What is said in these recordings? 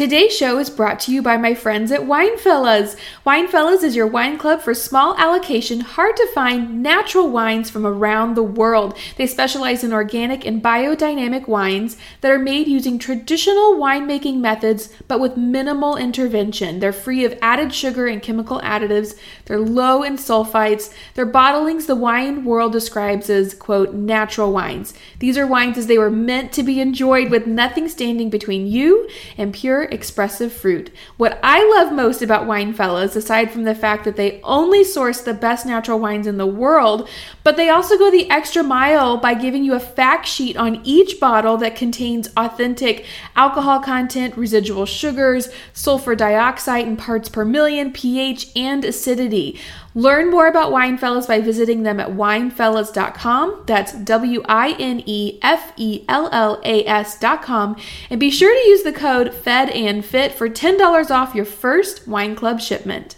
Today's show is brought to you by my friends at Winefellas. Winefellas is your wine club for small allocation, hard to find natural wines from around the world. They specialize in organic and biodynamic wines that are made using traditional winemaking methods but with minimal intervention. They're free of added sugar and chemical additives. They're low in sulfites. Their bottlings the wine world describes as quote natural wines. These are wines as they were meant to be enjoyed with nothing standing between you and pure expressive fruit. What I love most about Winefellas, aside from the fact that they only source the best natural wines in the world, but they also go the extra mile by giving you a fact sheet on each bottle that contains authentic alcohol content, residual sugars, sulfur dioxide in parts per million, pH, and acidity. Learn more about Winefellas by visiting them at winefellas.com. That's W I N E F E L L A S.com. And be sure to use the code FED and FIT for $10 off your first wine club shipment.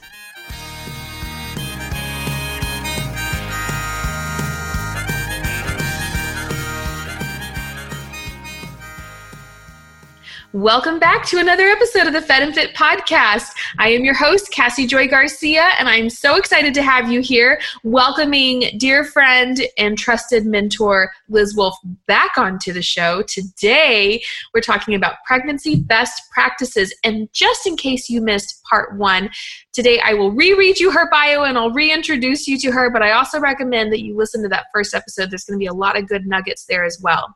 Welcome back to another episode of the Fed and Fit podcast. I am your host, Cassie Joy Garcia, and I'm so excited to have you here, welcoming dear friend and trusted mentor Liz Wolfe back onto the show. Today, we're talking about pregnancy best practices. And just in case you missed part one, today I will reread you her bio and I'll reintroduce you to her. But I also recommend that you listen to that first episode. There's going to be a lot of good nuggets there as well.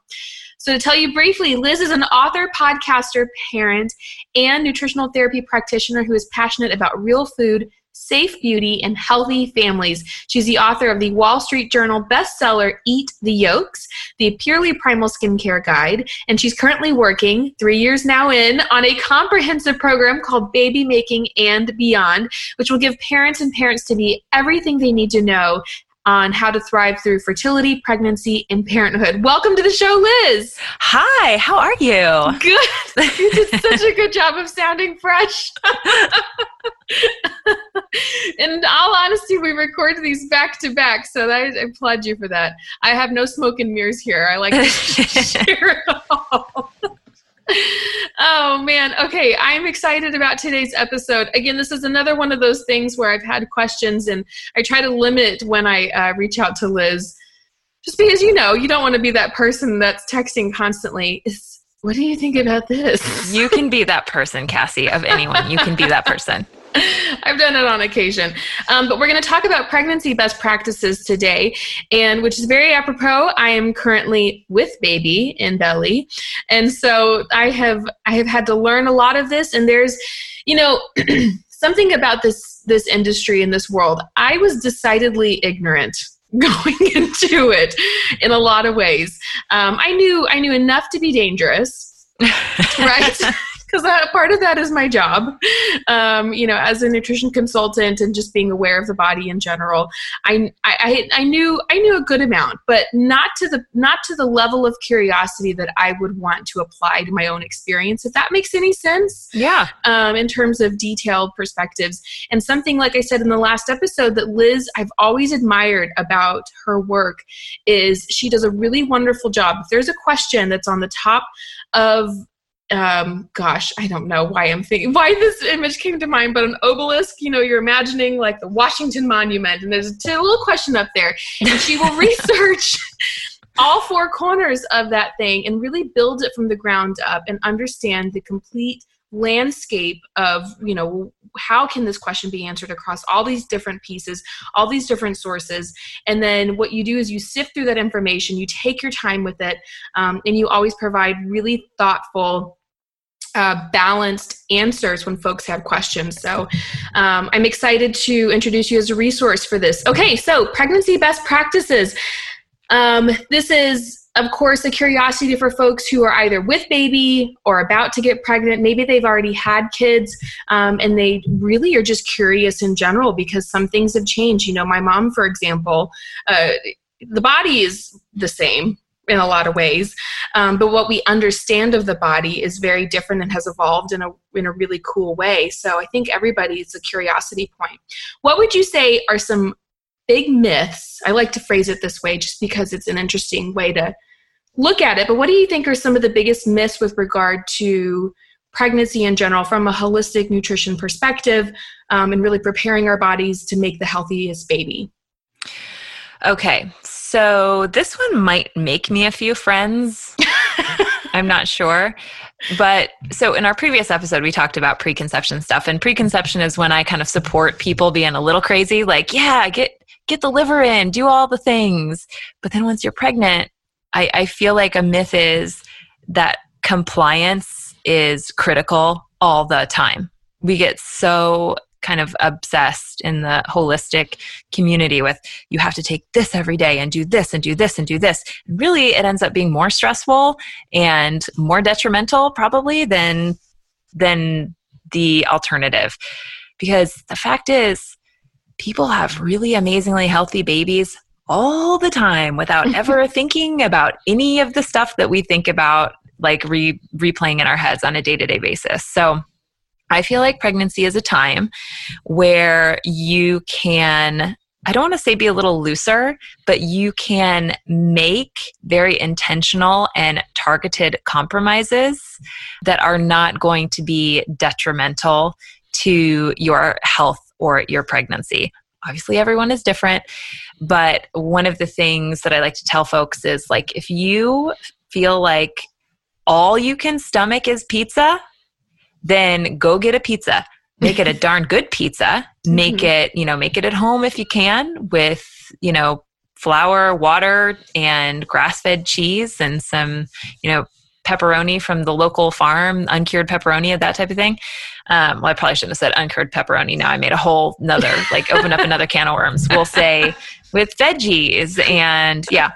So, to tell you briefly, Liz is an author, podcaster, parent, and nutritional therapy practitioner who is passionate about real food, safe beauty, and healthy families. She's the author of the Wall Street Journal bestseller Eat the Yolks, the Purely Primal Skincare Guide, and she's currently working, three years now in, on a comprehensive program called Baby Making and Beyond, which will give parents and parents to be everything they need to know on how to thrive through fertility, pregnancy, and parenthood. Welcome to the show, Liz. Hi, how are you? Good. You did such a good job of sounding fresh. In all honesty, we record these back to back, so I applaud you for that. I have no smoke and mirrors here. I like to share it all oh man. Okay i'm excited about today's episode. Again this is another one of those things where i've had questions and i try to limit when i uh, reach out to liz. Just because you know you don't want to be that person that's texting constantly. Is what do you think about this? You can be that person cassie of anyone. You can be that person I've done it on occasion. Um, but we're going to talk about pregnancy best practices today, and which is very apropos. I am currently with baby in belly, and so I have I have had to learn a lot of this. And there's, you know. something about this this industry in this world i was decidedly ignorant going into it in a lot of ways um, i knew i knew enough to be dangerous right because that part of that is my job. Um, you know as a nutrition consultant and just being aware of the body in general I, I i knew i knew a good amount but not to the not to the level of curiosity that i would want to apply to my own experience if that makes any sense. Yeah. Um, in terms of detailed perspectives. And something like i said in the last episode that liz i've always admired about her work is she does a really wonderful job. If there's a question that's on the top of um gosh i don't know why i'm thinking why this image came to mind but an obelisk you know you're imagining like the washington monument and there's a little question up there. And she will research all four corners of that thing and really build it from the ground up and understand the complete landscape of you know how can this question be answered across all these different pieces all these different sources? And then what you do is you sift through that information you take your time with it um, and you always provide really thoughtful uh, balanced answers when folks have questions. So um, I'm excited to introduce you as a resource for this. Okay, so pregnancy best practices. Um, this is of course, a curiosity for folks who are either with baby or about to get pregnant. Maybe they've already had kids um, and they really are just curious in general because some things have changed. You know, my mom, for example, uh, the body is the same in a lot of ways, um, but what we understand of the body is very different and has evolved in a in a really cool way. So I think everybody's a curiosity point. What would you say are some big myths? I like to phrase it this way, just because it's an interesting way to look at it. But what do you think are some of the biggest myths with regard to pregnancy in general from a holistic nutrition perspective um, and really preparing our bodies to make the healthiest baby. Okay, so this one might make me a few friends. I'm not sure. But so in our previous episode, we talked about preconception stuff, and preconception is when I kind of support people being a little crazy, like, yeah, get get the liver in, do all the things. But then once you're pregnant, I, I feel like a myth is that compliance is critical all the time. We get so kind of obsessed in the holistic community with you have to take this every day and do this and do this and do this. really, it ends up being more stressful and more detrimental probably than than the alternative. Because the fact is, people have really amazingly healthy babies all the time without ever thinking about any of the stuff that we think about like re- replaying in our heads on a day-to-day basis. So I feel like pregnancy is a time where you can I don't want to say be a little looser, but you can make very intentional and targeted compromises that are not going to be detrimental to your health or your pregnancy. Obviously, everyone is different, but one of the things that I like to tell folks is like if you feel like all you can stomach is pizza, then go get a pizza. Make it a darn good pizza. Make mm-hmm. it, you know, make it at home if you can with, you know, flour, water, and grass fed cheese and some, you know, pepperoni from the local farm, uncured pepperoni, that type of thing. Um, well, I probably shouldn't have said uncured pepperoni. Now I made a whole another, like, open up another can of worms. We'll say with veggies and yeah,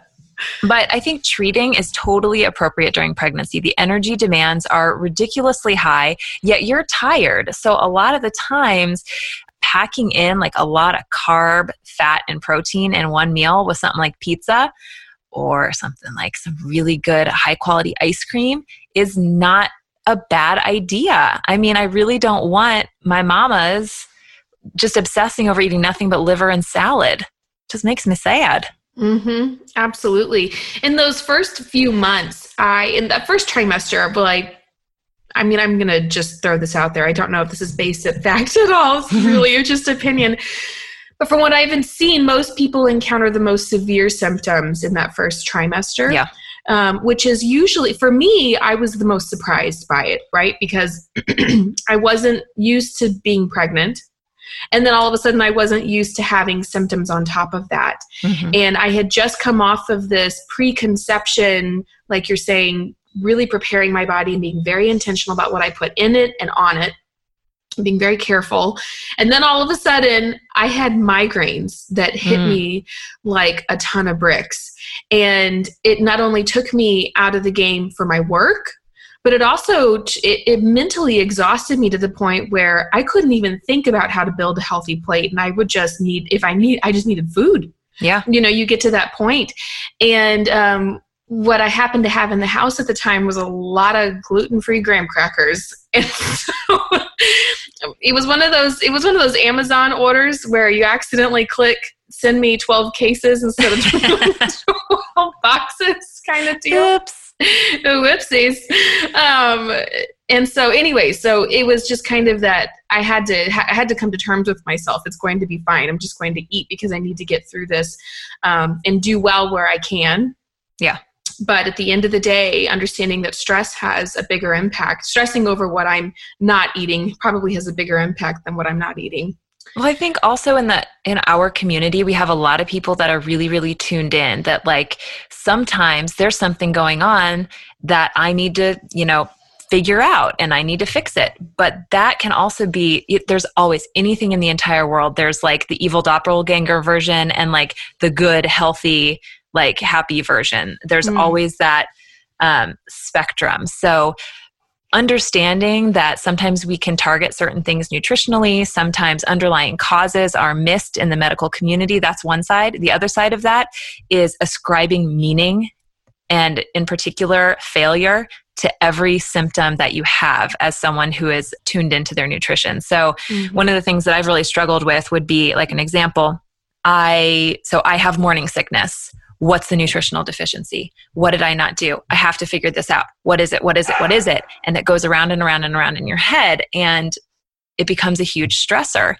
but I think treating is totally appropriate during pregnancy. The energy demands are ridiculously high, yet you're tired. So a lot of the times, packing in like a lot of carb, fat, and protein in one meal with something like pizza or something like some really good high quality ice cream is not a bad idea. I mean, I really don't want my mamas just obsessing over eating nothing but liver and salad. It just makes me sad. Mm-hmm. Absolutely. In those first few months, I in that first trimester, but like I mean, I'm gonna just throw this out there. I don't know if this is based in fact at all. It's really just opinion. But from what I've been seeing, most people encounter the most severe symptoms in that first trimester. Yeah. Um, which is usually for me, I was the most surprised by it, right? Because I wasn't used to being pregnant. And then all of a sudden, I wasn't used to having symptoms on top of that. Mm-hmm. And I had just come off of this preconception, like you're saying, really preparing my body and being very intentional about what I put in it and on it being very careful. And then all of a sudden, I had migraines that hit mm. me like a ton of bricks. And it not only took me out of the game for my work, but it also it, it, mentally exhausted me to the point where i couldn't even think about how to build a healthy plate. And i would just need if i need i just needed food. Yeah. You know you get to that point. And um, what i happened to have in the house at the time was a lot of gluten-free graham crackers. And so it was one of those it was one of those amazon orders where you accidentally click send me 12 cases instead of 12 boxes kind of deal. Oops whoopsies. Um, and so anyway so it was just kind of that i had to i had to come to terms with myself. It's going to be fine. I'm just going to eat because i need to get through this um, and do well where i can. Yeah. But at the end of the day understanding that stress has a bigger impact stressing over what i'm not eating probably has a bigger impact than what i'm not eating well, I think also in the in our community we have a lot of people that are really really tuned in that like sometimes there's something going on that I need to, you know, figure out and I need to fix it. But that can also be, there's always anything in the entire world. There's like the evil doppelganger version and like the good, healthy, like happy version. There's mm. always that um, spectrum. So, understanding that sometimes we can target certain things nutritionally, sometimes underlying causes are missed in the medical community. That's one side. The other side of that is ascribing meaning and, in particular, failure to every symptom that you have as someone who is tuned into their nutrition. So, mm-hmm. one of the things that I've really struggled with would be like an example I, so I have morning sickness what's the nutritional deficiency? What did I not do? I have to figure this out. What is it? What is it? What is it? And it goes around and around and around in your head and it becomes a huge stressor.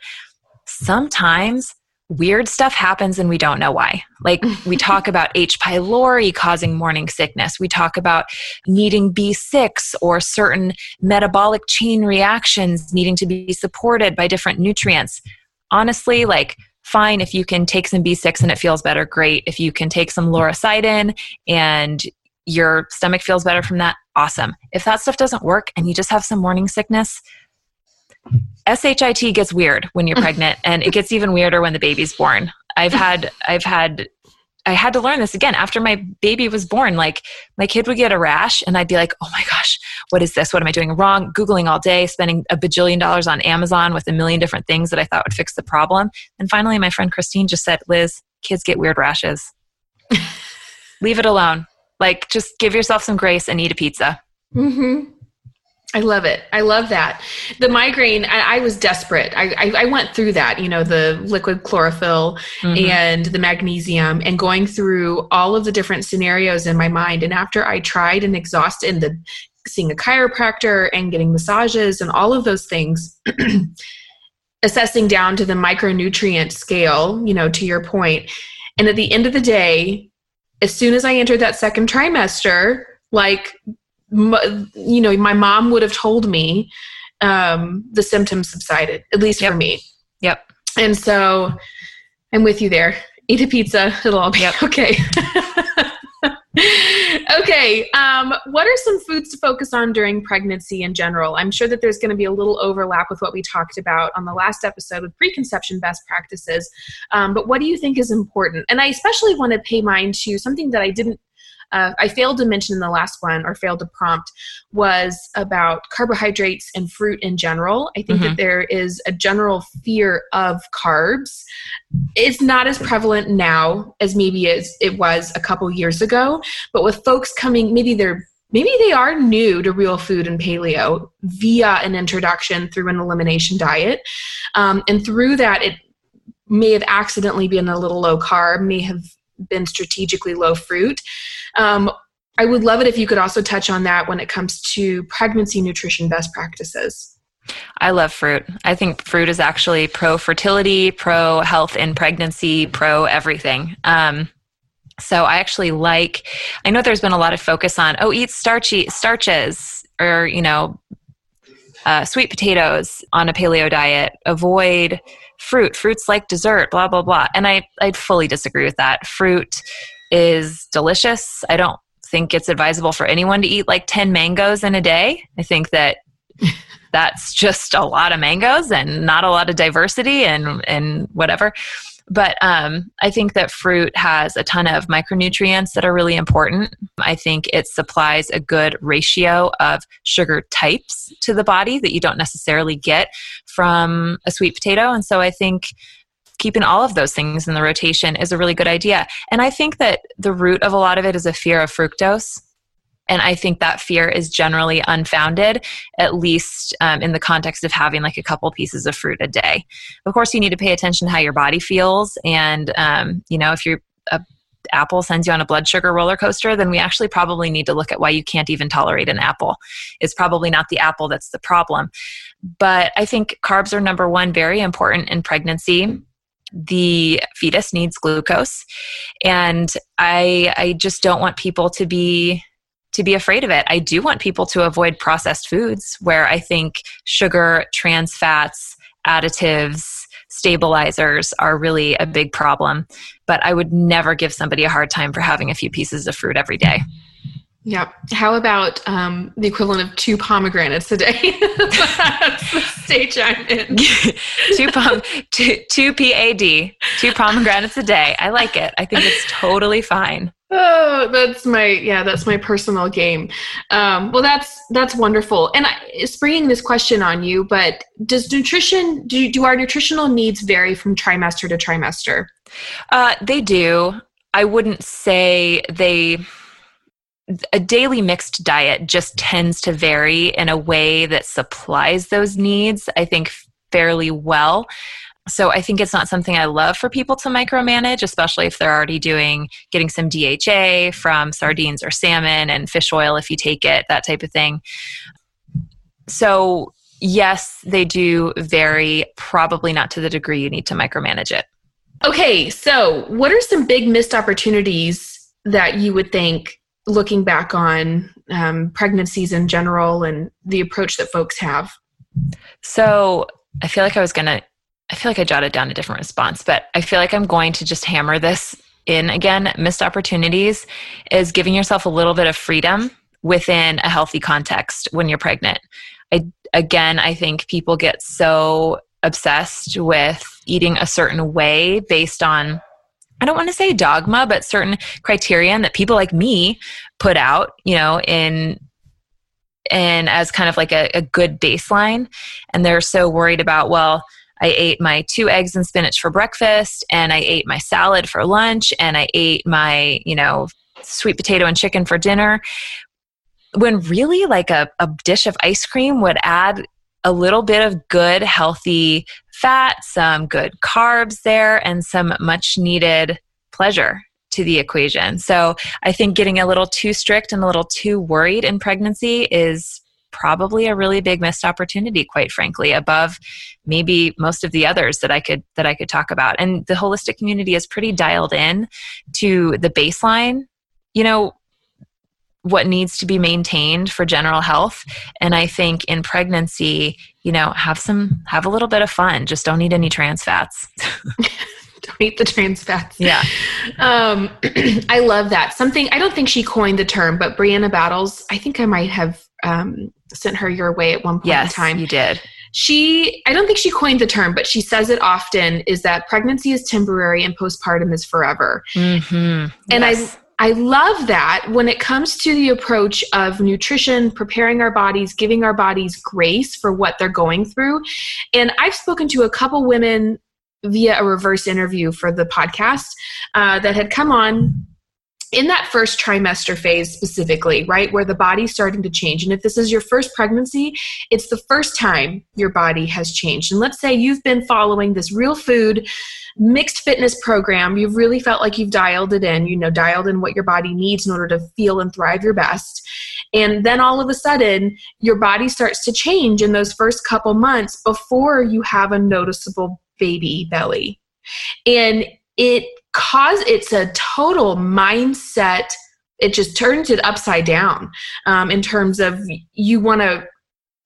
Sometimes weird stuff happens and we don't know why. Like we talk about H. pylori causing morning sickness. We talk about needing B6 or certain metabolic chain reactions needing to be supported by different nutrients. Honestly, like fine if you can take some B6 and it feels better, great. If you can take some lauricidin and your stomach feels better from that, awesome. If that stuff doesn't work and you just have some morning sickness, SHIT gets weird when you're pregnant and it gets even weirder when the baby's born. I've had I've had I had to learn this again after my baby was born. Like my kid would get a rash and I'd be like, "Oh my gosh, what is this? What am I doing wrong?" googling all day, spending a bajillion dollars on Amazon with a million different things that I thought would fix the problem. And finally my friend Christine just said, "Liz, kids get weird rashes. Leave it alone. Like just give yourself some grace and eat a pizza." Mhm. I love it. I love that. The migraine, I, I was desperate. I, I, I, went through that, you know, the liquid chlorophyll mm-hmm. and the magnesium and going through all of the different scenarios in my mind. And after I tried and exhausted and the seeing a chiropractor and getting massages and all of those things, assessing down to the micronutrient scale, you know, to your point. And at the end of the day, as soon as I entered that second trimester, like you know, my mom would have told me um, the symptoms subsided, at least yep. for me. Yep. And so I'm with you there. Eat a pizza, it'll all be yep. okay. okay, um, what are some foods to focus on during pregnancy in general? I'm sure that there's going to be a little overlap with what we talked about on the last episode with preconception best practices. Um, but what do you think is important? And I especially want to pay mind to something that I didn't uh, I failed to mention in the last one or failed to prompt was about carbohydrates and fruit in general. I think mm-hmm. that there is a general fear of carbs. It's not as prevalent now as maybe as it was a couple years ago, but with folks coming, maybe they're maybe they are new to real food and paleo via an introduction through an elimination diet um, and through that it may have accidentally been a little low carb may have been strategically low fruit. Um, I would love it if you could also touch on that when it comes to pregnancy nutrition best practices. I love fruit. I think fruit is actually pro fertility, pro health in pregnancy, pro everything. Um, so I actually like. I know there's been a lot of focus on oh, eat starchy starches or you know, uh, sweet potatoes on a paleo diet. Avoid fruit. Fruit's like dessert, blah, blah, blah. And I, I fully disagree with that. Fruit is delicious. I don't think it's advisable for anyone to eat like 10 mangoes in a day. I think that that's just a lot of mangoes and not a lot of diversity and, and whatever. But um, I think that fruit has a ton of micronutrients that are really important. I think it supplies a good ratio of sugar types to the body that you don't necessarily get from a sweet potato. And so I think keeping all of those things in the rotation is a really good idea. And I think that the root of a lot of it is a fear of fructose. And I think that fear is generally unfounded, at least um, in the context of having like a couple pieces of fruit a day. Of course, you need to pay attention to how your body feels. And, um, you know, if you're a apple sends you on a blood sugar roller coaster, then we actually probably need to look at why you can't even tolerate an apple. It's probably not the apple that's the problem. But I think carbs are number one, very important in pregnancy the fetus needs glucose and i i just don't want people to be to be afraid of it. I do want people to avoid processed foods where I think sugar, trans fats, additives, stabilizers are really a big problem. But I would never give somebody a hard time for having a few pieces of fruit every day. Yeah. How about um, the equivalent of two pomegranates a day? That's the stage I'm in. two, pom- two, two PAD, two pomegranates a day. I like it. I think it's totally fine. Oh, that's my yeah, that's my personal game. Um, well, that's that's wonderful. And I, springing this question on you, but does nutrition do do our nutritional needs vary from trimester to trimester? Uh, they do. I wouldn't say they a daily mixed diet just tends to vary in a way that supplies those needs, I think, fairly well. so I think it's not something I love for people to micromanage, especially if they're already doing getting some DHA from sardines or salmon and fish oil if you take it, that type of thing. So yes, they do vary, probably not to the degree you need to micromanage it. Okay, so what are some big missed opportunities that you would think looking back on um, pregnancies in general and the approach that folks have? So I feel like I was going to, I feel like I jotted down a different response, but I feel like I'm going to just hammer this in again. Missed opportunities is giving yourself a little bit of freedom within a healthy context when you're pregnant. I, again, I think people get so obsessed with eating a certain way based on I don't want to say dogma, but certain criterion that people like me put out, you know, in and as kind of like a, a good baseline. And they're so worried about, well, I ate my two eggs and spinach for breakfast, and I ate my salad for lunch, and I ate my, you know, sweet potato and chicken for dinner. When really, like a, a dish of ice cream would add a little bit of good, healthy fat, some good carbs there, and some much needed pleasure to the equation. So I think getting a little too strict and a little too worried in pregnancy is probably a really big missed opportunity quite frankly above maybe most of the others that I could that I could talk about and the holistic community is pretty dialed in to the baseline you know what needs to be maintained for general health. And i think in pregnancy you know have some have a little bit of fun. Just don't eat any trans fats. Don't eat the trans fats. Yeah. Um, i love that. Something i don't think she coined the term but brianna battles i think i might have um, sent her your way at one point yes, in time. you did. She i don't think she coined the term but she says it often is that pregnancy is temporary and postpartum is forever. Mm-hmm. and yes. i I love that when it comes to the approach of nutrition, preparing our bodies, giving our bodies grace for what they're going through. And I've spoken to a couple women via a reverse interview for the podcast uh, that had come on in that first trimester phase specifically, right, where the body's starting to change. And if this is your first pregnancy, it's the first time your body has changed. And let's say you've been following this real food mixed fitness program, you've really felt like you've dialed it in, you know, dialed in what your body needs in order to feel and thrive your best. And then all of a sudden, your body starts to change in those first couple months before you have a noticeable baby belly. And it cause it's a total mindset it just turns it upside down um, in terms of you want to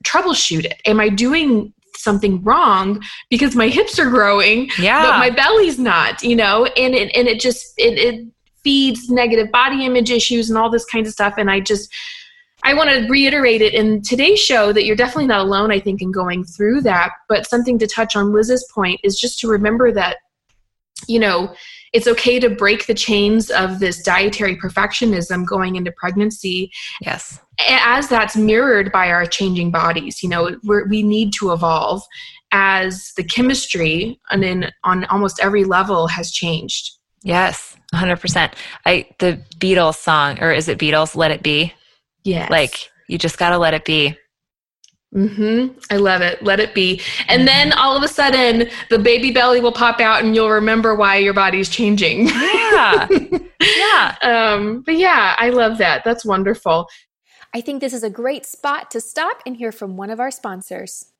troubleshoot it am i doing something wrong because my hips are growing yeah. but my belly's not you know and it and it just it, it feeds negative body image issues and all this kind of stuff and i just I want to reiterate it in today's show that you're definitely not alone, I think, in going through that. But something to touch on Liz's point is just to remember that, you know, it's okay to break the chains of this dietary perfectionism going into pregnancy. Yes. As that's mirrored by our changing bodies. You know, we need to evolve as the chemistry and in on almost every level has changed. Yes, 100%. I the Beatles song or is it Beatles Let It Be? Yes. Like you just got to let it be. Mm-hmm. I love it. Let it be. And then all of a sudden, the baby belly will pop out, and you'll remember why your body's changing. Yeah. yeah. Um, but yeah, I love that. That's wonderful. I think this is a great spot to stop and hear from one of our sponsors.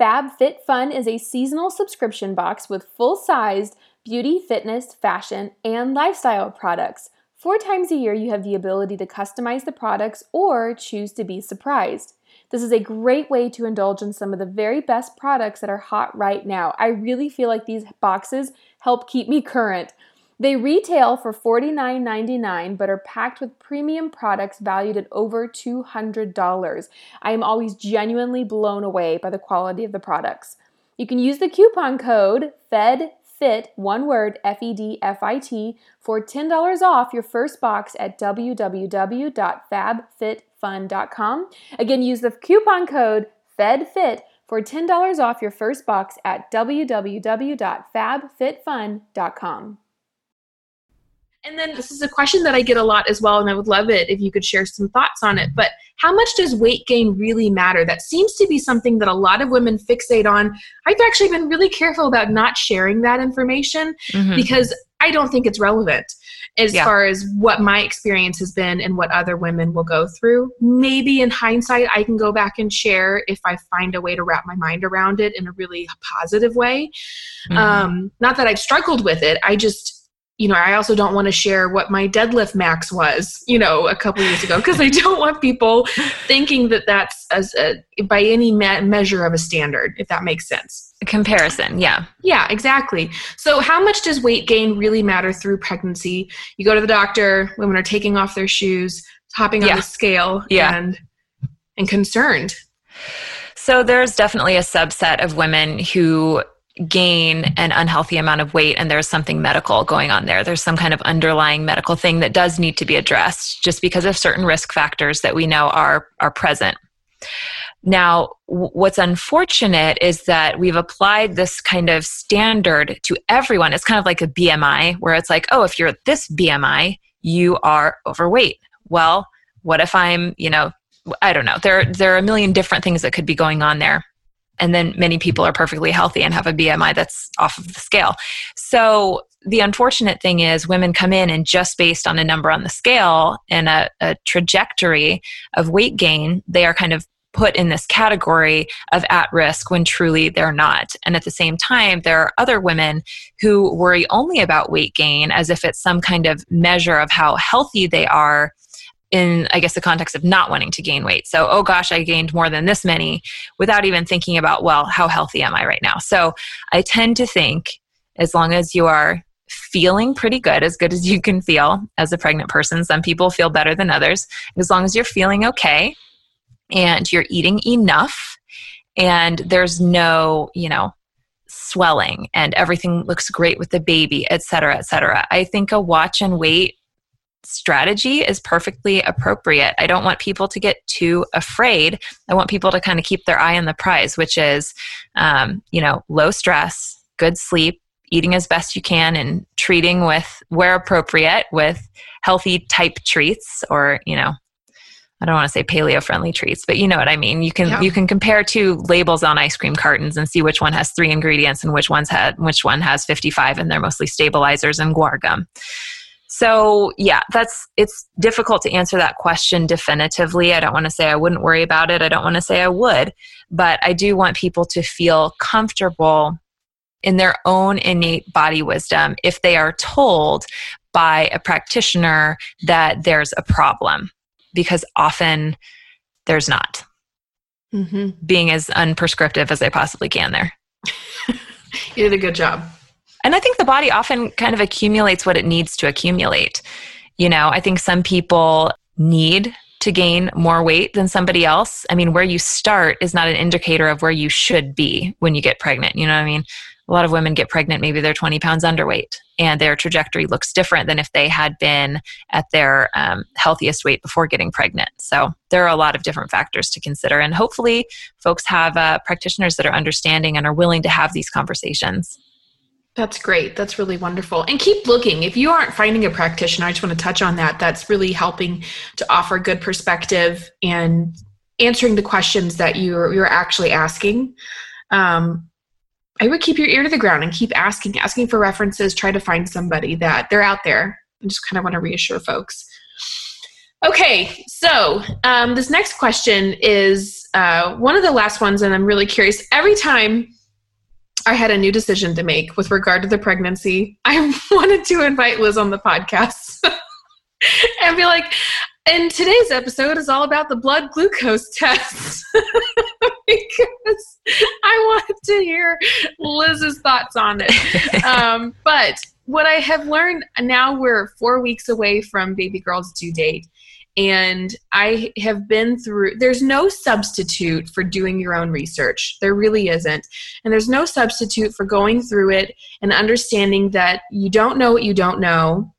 FabFitFun is a seasonal subscription box with full sized beauty, fitness, fashion, and lifestyle products. Four times a year, you have the ability to customize the products or choose to be surprised. This is a great way to indulge in some of the very best products that are hot right now. I really feel like these boxes help keep me current. They retail for $49.99 but are packed with premium products valued at over $200. I am always genuinely blown away by the quality of the products. You can use the coupon code FEDFIT, one word, F E D F I T, for $10 off your first box at www.fabfit.com fun.com. Again, use the coupon code FEDFIT for $10 off your first box at www.fabfitfun.com. And then this is a question that I get a lot as well, and I would love it if you could share some thoughts on it. But how much does weight gain really matter? That seems to be something that a lot of women fixate on. I've actually been really careful about not sharing that information mm-hmm. because I don't think it's relevant as yeah. far as what my experience has been and what other women will go through. Maybe in hindsight, I can go back and share if I find a way to wrap my mind around it in a really positive way. Mm-hmm. Um, not that I've struggled with it, I just you know, I also don't want to share what my deadlift max was, you know, a couple years ago because I don't want people thinking that that's as a, by any me- measure of a standard, if that makes sense. Comparison, yeah. Yeah, exactly. So, how much does weight gain really matter through pregnancy? You go to the doctor, women are taking off their shoes, hopping yeah. on the scale, yeah. and and concerned. So, there's definitely a subset of women who gain an unhealthy amount of weight and there's something medical going on there. There's some kind of underlying medical thing that does need to be addressed just because of certain risk factors that we know are are present. Now, what's unfortunate is that we've applied this kind of standard to everyone. It's kind of like a BMI where it's like, "Oh, if you're at this BMI, you are overweight." Well, what if I'm, you know, I don't know. There there are a million different things that could be going on there and then many people are perfectly healthy and have a BMI that's off of the scale. So the unfortunate thing is women come in and just based on a number on the scale and a, a trajectory of weight gain, they are kind of put in this category of at risk when truly they're not. And at the same time, there are other women who worry only about weight gain as if it's some kind of measure of how healthy they are in i guess the context of not wanting to gain weight. So oh gosh i gained more than this many without even thinking about well how healthy am i right now? So i tend to think as long as you are feeling pretty good as good as you can feel as a pregnant person some people feel better than others as long as you're feeling okay and you're eating enough and there's no you know swelling and everything looks great with the baby et cetera et cetera i think a watch and wait strategy is perfectly appropriate. I don't want people to get too afraid. I want people to kind of keep their eye on the prize, which is, um, you know, low stress, good sleep, eating as best you can, and treating with, where appropriate, with healthy type treats or, you know, I don't want to say paleo friendly treats, but you know what I mean. You can yeah. you can compare two labels on ice cream cartons and see which one has three ingredients and which one's had which one has 55 and they're mostly stabilizers and guar gum. So, yeah, that's it's difficult to answer that question definitively. I don't want to say I wouldn't worry about it. I don't want to say I would, but I do want people to feel comfortable in their own innate body wisdom if they are told by a practitioner that there's a problem, because often there's not. Mm-hmm. Being as unprescriptive as I possibly can there. you did a good job. And I think the body often kind of accumulates what it needs to accumulate. You know, I think some people need to gain more weight than somebody else. I mean, where you start is not an indicator of where you should be when you get pregnant. You know what I mean? A lot of women get pregnant, maybe they're 20 pounds underweight, and their trajectory looks different than if they had been at their um, healthiest weight before getting pregnant. So there are a lot of different factors to consider. And hopefully, folks have uh, practitioners that are understanding and are willing to have these conversations. That's great. That's really wonderful. And keep looking. If you aren't finding a practitioner, I just want to touch on that. That's really helping to offer good perspective and answering the questions that you're you're actually asking. Um, I would keep your ear to the ground and keep asking, asking for references. Try to find somebody that they're out there. I just kind of want to reassure folks. Okay, so um, this next question is uh, one of the last ones, and I'm really curious. Every time I had a new decision to make with regard to the pregnancy. I wanted to invite Liz on the podcast and be like, and today's episode is all about the blood glucose test because I wanted to hear Liz's thoughts on it. Um, but what I have learned now we're four weeks away from baby girl's due date and I have been through, there's no substitute for doing your own research. There really isn't. And there's no substitute for going through it and understanding that you don't know what you don't know.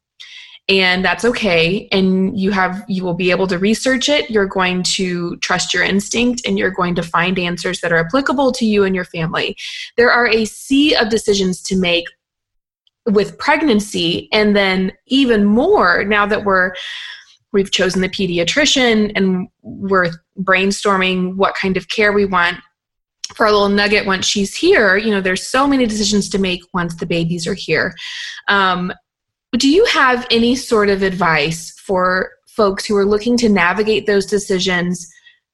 And that's okay. And you have, you will be able to research it. You're going to trust your instinct and you're going to find answers that are applicable to you and your family. There are a sea of decisions to make with pregnancy and then even more now that we're we've chosen the pediatrician and we're brainstorming what kind of care we want. For a little nugget once she's here you know there's so many decisions to make once the babies are here. Um, do you have any sort of advice for folks who are looking to navigate those decisions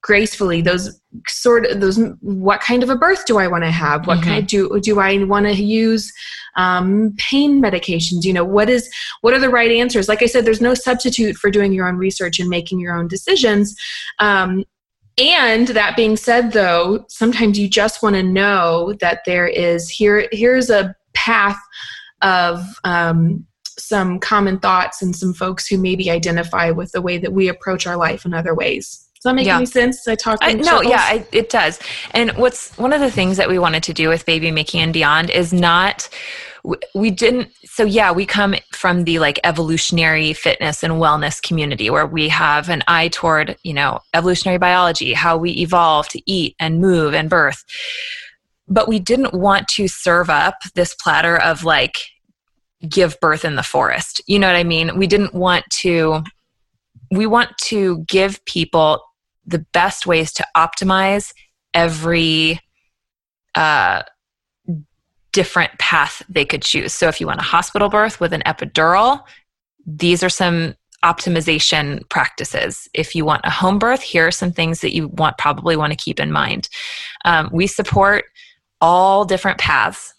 gracefully those sort of those what kind of a birth do i want to have? What mm-hmm. kind of do do i want to use um, pain medications? You know what is what are the right answers? Like i said there's no substitute for doing your own research and making your own decisions. Um, and that being said though sometimes you just want to know that there is here here's a path of um, some common thoughts and some folks who maybe identify with the way that we approach our life in other ways that make yeah. any sense? I talk. I, no, yeah, I, it does. And what's one of the things that we wanted to do with Baby Making and Beyond is not we didn't so yeah we come from the like evolutionary fitness and wellness community where we have an eye toward you know evolutionary biology how we evolve to eat and move and birth but we didn't want to serve up this platter of like give birth in the forest you know what i mean we didn't want to we want to give people the best ways to optimize every uh, different path they could choose. So, if you want a hospital birth with an epidural, these are some optimization practices. If you want a home birth, here are some things that you want probably want to keep in mind. Um, we support all different paths,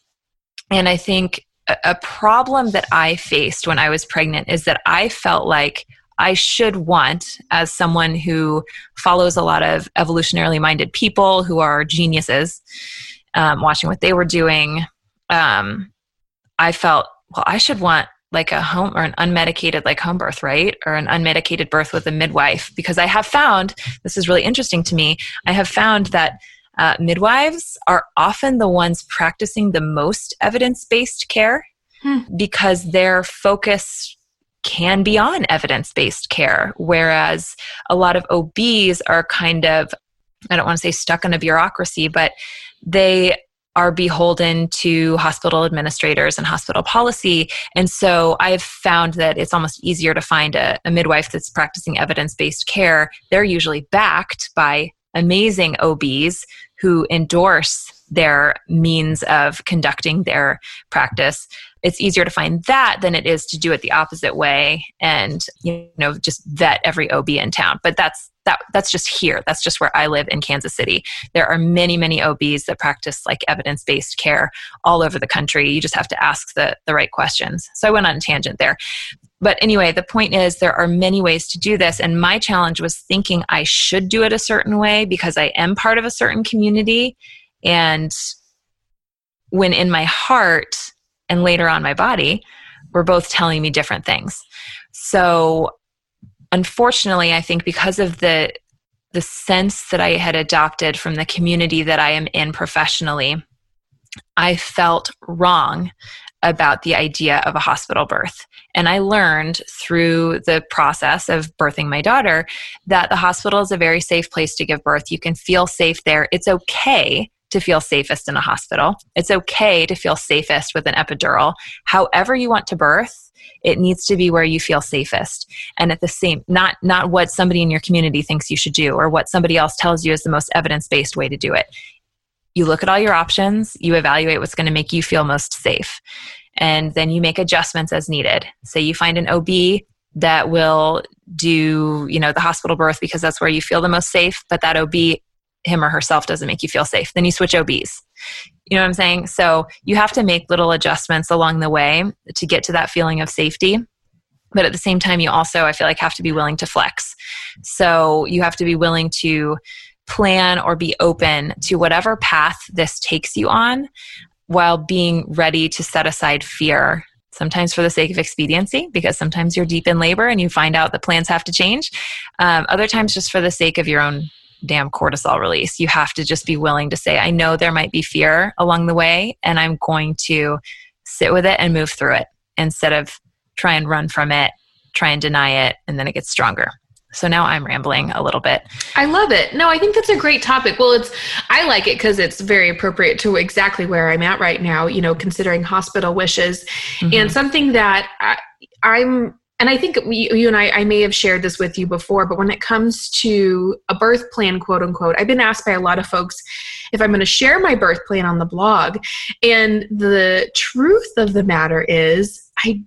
and I think a, a problem that I faced when I was pregnant is that I felt like I should want, as someone who follows a lot of evolutionarily minded people who are geniuses, um, watching what they were doing, um, I felt, well, I should want like a home or an unmedicated like home birth, right? Or an unmedicated birth with a midwife. Because I have found, this is really interesting to me, I have found that uh, midwives are often the ones practicing the most evidence based care hmm. because their focus can be on evidence based care, whereas a lot of OBs are kind of, I don't want to say stuck in a bureaucracy, but they are beholden to hospital administrators and hospital policy. And so I've found that it's almost easier to find a, a midwife that's practicing evidence based care. They're usually backed by amazing OBs who endorse their means of conducting their practice it's easier to find that than it is to do it the opposite way and you know just vet every ob in town. But that's that that's just here. That's just where i live in kansas city. There are many many obs that practice like evidence-based care all over the country. You just have to ask the the right questions. So i went on a tangent there. But anyway the point is there are many ways to do this. And my challenge was thinking i should do it a certain way because i am part of a certain community. And when in my heart and later on my body were both telling me different things. So unfortunately, I think because of the the sense that I had adopted from the community that I am in professionally, I felt wrong about the idea of a hospital birth. And I learned through the process of birthing my daughter that the hospital is a very safe place to give birth. You can feel safe there. It's okay to feel safest in a hospital. It's okay to feel safest with an epidural. However you want to birth, it needs to be where you feel safest. And at the same not not what somebody in your community thinks you should do or what somebody else tells you is the most evidence-based way to do it. You look at all your options, you evaluate what's going to make you feel most safe. And then you make adjustments as needed. Say you find an OB that will do, you know, the hospital birth because that's where you feel the most safe, but that OB him or herself doesn't make you feel safe. Then you switch OBs. You know what I'm saying? So you have to make little adjustments along the way to get to that feeling of safety. But at the same time, you also, I feel like, have to be willing to flex. So you have to be willing to plan or be open to whatever path this takes you on while being ready to set aside fear sometimes for the sake of expediency because sometimes you're deep in labor and you find out the plans have to change um, other times just for the sake of your own damn cortisol release. You have to just be willing to say, I know there might be fear along the way, and I'm going to sit with it and move through it instead of try and run from it, try and deny it, and then it gets stronger. So now I'm rambling a little bit. I love it. No, I think that's a great topic. Well, it's I like it because it's very appropriate to exactly where I'm at right now. You know, considering hospital wishes, mm-hmm. and something that I, I'm and I think we, you and I, I may have shared this with you before, but when it comes to a birth plan, quote unquote, I've been asked by a lot of folks if I'm going to share my birth plan on the blog. And the truth of the matter is, I,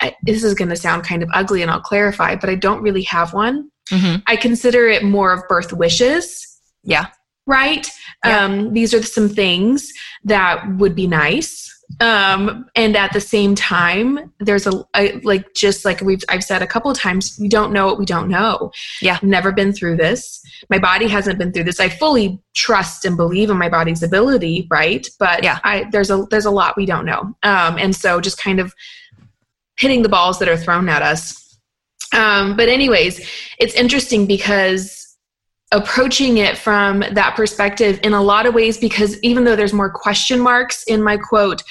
I this is going to sound kind of ugly and I'll clarify, but I don't really have one. Mm-hmm. I consider it more of birth wishes. Yeah. Right? Yeah. Um, these are some things that would be nice um and at the same time there's a, a, like just like we've i've said a couple of times we don't know what we don't know. Yeah. Never been through this. My body hasn't been through this. I fully trust and believe in my body's ability right? But yeah. I there's a there's a lot we don't know. Um and so just kind of hitting the balls that are thrown at us. Um but anyways it's interesting because approaching it from that perspective in a lot of ways because even though there's more question marks in my quote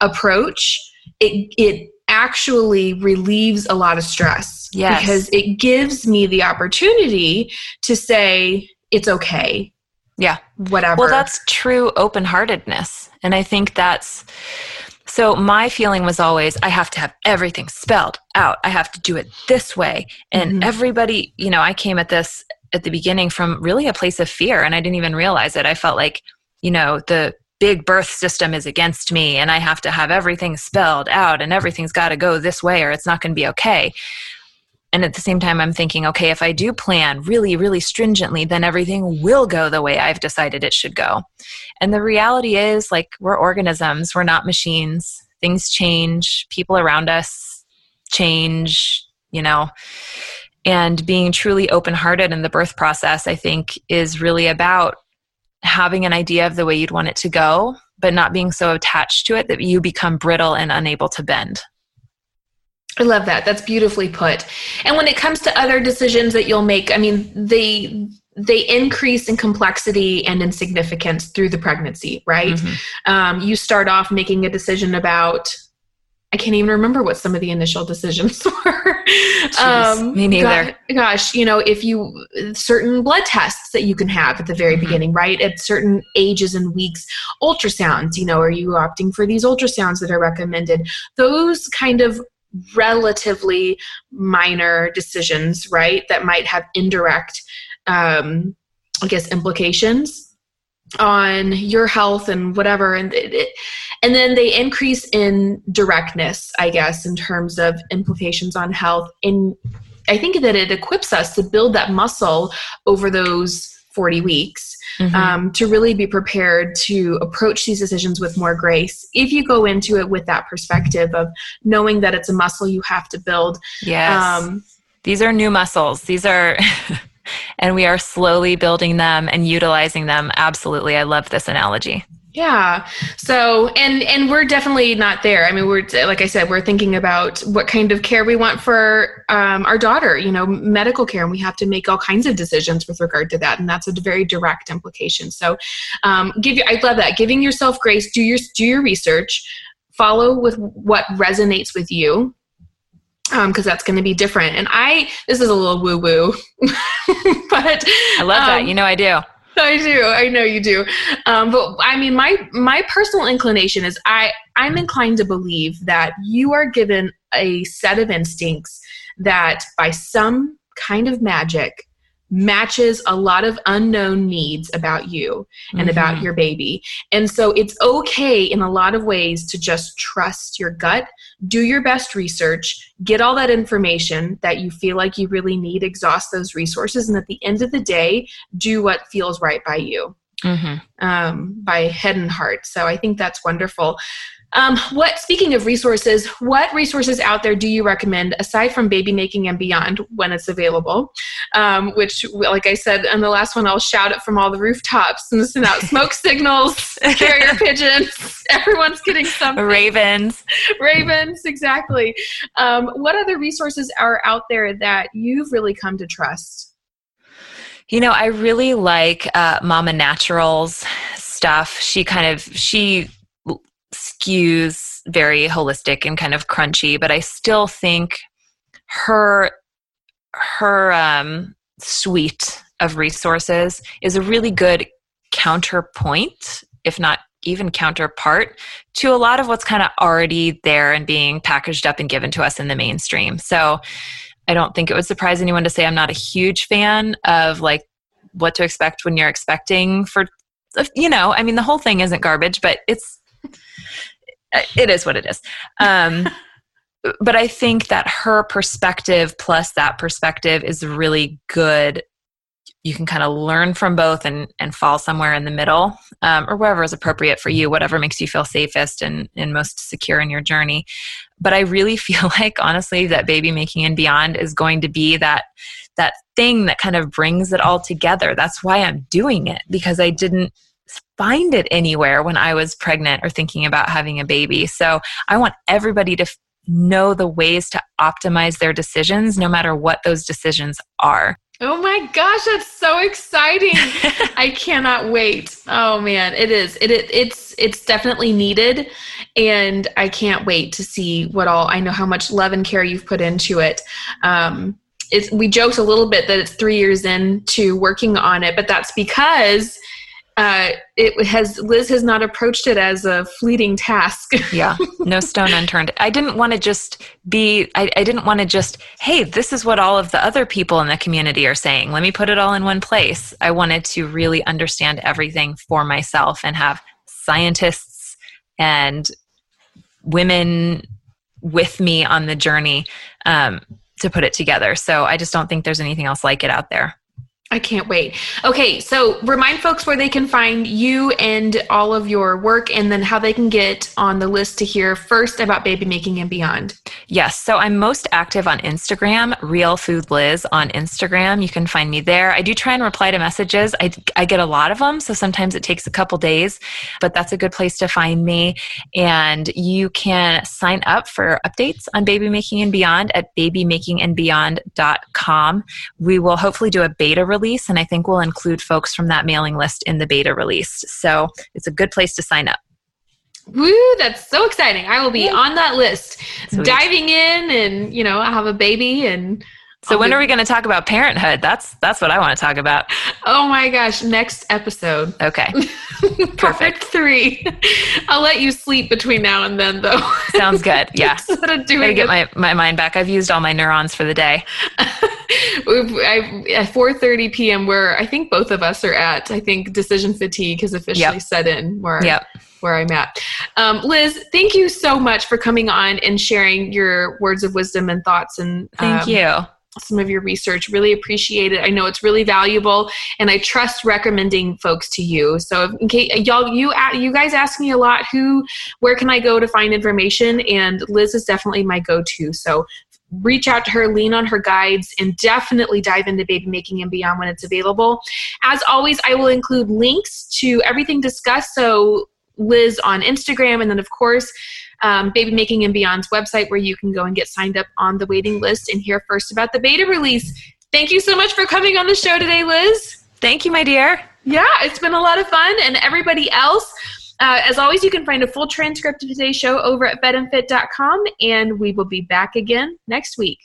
approach it it actually relieves a lot of stress yes. because it gives me the opportunity to say it's okay yeah whatever well that's true open-heartedness and i think that's so my feeling was always I have to have everything spelled out. I have to do it this way. And mm-hmm. everybody, you know, I came at this at the beginning from really a place of fear and I didn't even realize it. I felt like, you know, the big birth system is against me and I have to have everything spelled out and everything's got to go this way or it's not going to be okay. And at the same time, I'm thinking, okay, if I do plan really, really stringently, then everything will go the way I've decided it should go. And the reality is, like, we're organisms, we're not machines. Things change, people around us change, you know and being truly open hearted in the birth process, I think, is really about having an idea of the way you'd want it to go, but not being so attached to it that you become brittle and unable to bend. I love that. That's beautifully put. And when it comes to other decisions that you'll make, I mean, they they increase in complexity and in significance through the pregnancy, right? Mm-hmm. Um, you start off making a decision about I can't even remember what some of the initial decisions were. Jeez, um, me neither. Gosh, you know, if you certain blood tests that you can have at the very mm-hmm. beginning, right? At certain ages and weeks, ultrasounds. You know, are you opting for these ultrasounds that are recommended? Those kind of relatively minor decisions, right? That might have indirect, um, I guess, implications on your health and whatever and it, it, and then they increase in directness i guess in terms of implications on health. And i think that it equips us to build that muscle over those 40 weeks mm-hmm. um, to really be prepared to approach these decisions with more grace. If you go into it with that perspective of knowing that it's a muscle you have to build yes. um, these are new muscles. These are and we are slowly building them and utilizing them. Absolutely. I love this analogy. Yeah. So, and and we're definitely not there. I mean, we're like I said, we're thinking about what kind of care we want for um, our daughter. You know, medical care, and we have to make all kinds of decisions with regard to that, and that's a very direct implication. So, um, give you. I love that. Giving yourself grace. Do your do your research. Follow with what resonates with you um because that's going to be different. And i this is a little woo woo but i love um, that you know i do. I do. I know you do. Um but i mean my my personal inclination is i i'm inclined to believe that you are given a set of instincts that by some kind of magic matches a lot of unknown needs about you and mm-hmm. about your baby. And so it's okay in a lot of ways to just trust your gut, do your best research, get all that information that you feel like you really need, exhaust those resources, and at the end of the day, do what feels right by you. Mm-hmm. Um, by head and heart. So I think that's wonderful. Um, what speaking of resources, what resources out there do you recommend aside from baby making and beyond when it's available? Um, which, like I said in the last one, I'll shout it from all the rooftops and send out smoke signals, carrier pigeons. Everyone's getting something. Ravens. Ravens, exactly. Um, what other resources are out there that you've really come to trust? You know, I really like uh, Mama Naturals stuff. She kind of she skews very holistic and kind of crunchy, but I still think her her um suite of resources is a really good counterpoint, if not even counterpart to a lot of what's kind of already there and being packaged up and given to us in the mainstream. So I don't think it would surprise anyone to say I'm not a huge fan of like what to expect when you're expecting for you know, I mean the whole thing isn't garbage, but it's it is what it is. Um but I think that her perspective plus that perspective is really good you can kind of learn from both and, and fall somewhere in the middle um, or wherever is appropriate for you, whatever makes you feel safest and, and most secure in your journey. But I really feel like, honestly, that baby making and beyond is going to be that that thing that kind of brings it all together. That's why I'm doing it because I didn't find it anywhere when I was pregnant or thinking about having a baby. So I want everybody to know the ways to optimize their decisions, no matter what those decisions are. Oh my gosh, that's so exciting. I cannot wait. Oh man, it is. It, it it's it's definitely needed and I can't wait to see what all I know how much love and care you've put into it. Um it's we joked a little bit that it's 3 years into working on it, but that's because uh, it has Liz has not approached it as a fleeting task. yeah, no stone unturned. I didn't want to just be. I, I didn't want to just. Hey, this is what all of the other people in the community are saying. Let me put it all in one place. I wanted to really understand everything for myself and have scientists and women with me on the journey um, to put it together. So I just don't think there's anything else like it out there. I can't wait. Okay, so remind folks where they can find you and all of your work and then how they can get on the list to hear first about baby making and beyond. Yes, so I'm most active on Instagram, Real Food Liz on Instagram. You can find me there. I do try and reply to messages. I, I get a lot of them, so sometimes it takes a couple days, but that's a good place to find me. And you can sign up for updates on baby making and beyond at babymakingandbeyond.com. We will hopefully do a beta release, and I think we'll include folks from that mailing list in the beta release. So it's a good place to sign up. Woo, that's so exciting. I will be on that list, Sweet. diving in and, you know, I have a baby and so when are we going to talk about parenthood? That's that's what I want to talk about. Oh my gosh, next episode. Okay. Perfect. 3. I'll let you sleep between now and then though. Sounds good. Yeah. Gotta get my, my mind back. I've used all my neurons for the day. I, at 4:30 p.m. where I think both of us are at. I think decision fatigue has officially yep. set in. Where yep. where I'm at. Um, Liz, thank you so much for coming on and sharing your words of wisdom and thoughts. And thank um, you some of your research. Really appreciate it. I know it's really valuable, and I trust recommending folks to you. So, in case y'all, you you guys ask me a lot, who, where can I go to find information? And Liz is definitely my go-to. So, reach out to her, lean on her guides, and definitely dive into baby making and beyond when it's available. As always, I will include links to everything discussed. So, Liz on Instagram, and then of course um, Baby Making and Beyond's website where you can go and get signed up on the waiting list and hear first about the beta release. Thank you so much for coming on the show today, Liz. Thank you, my dear. Yeah, it's been a lot of fun. And everybody else, uh, as always, you can find a full transcript of today's show over at fedandfit.com, and we will be back again next week.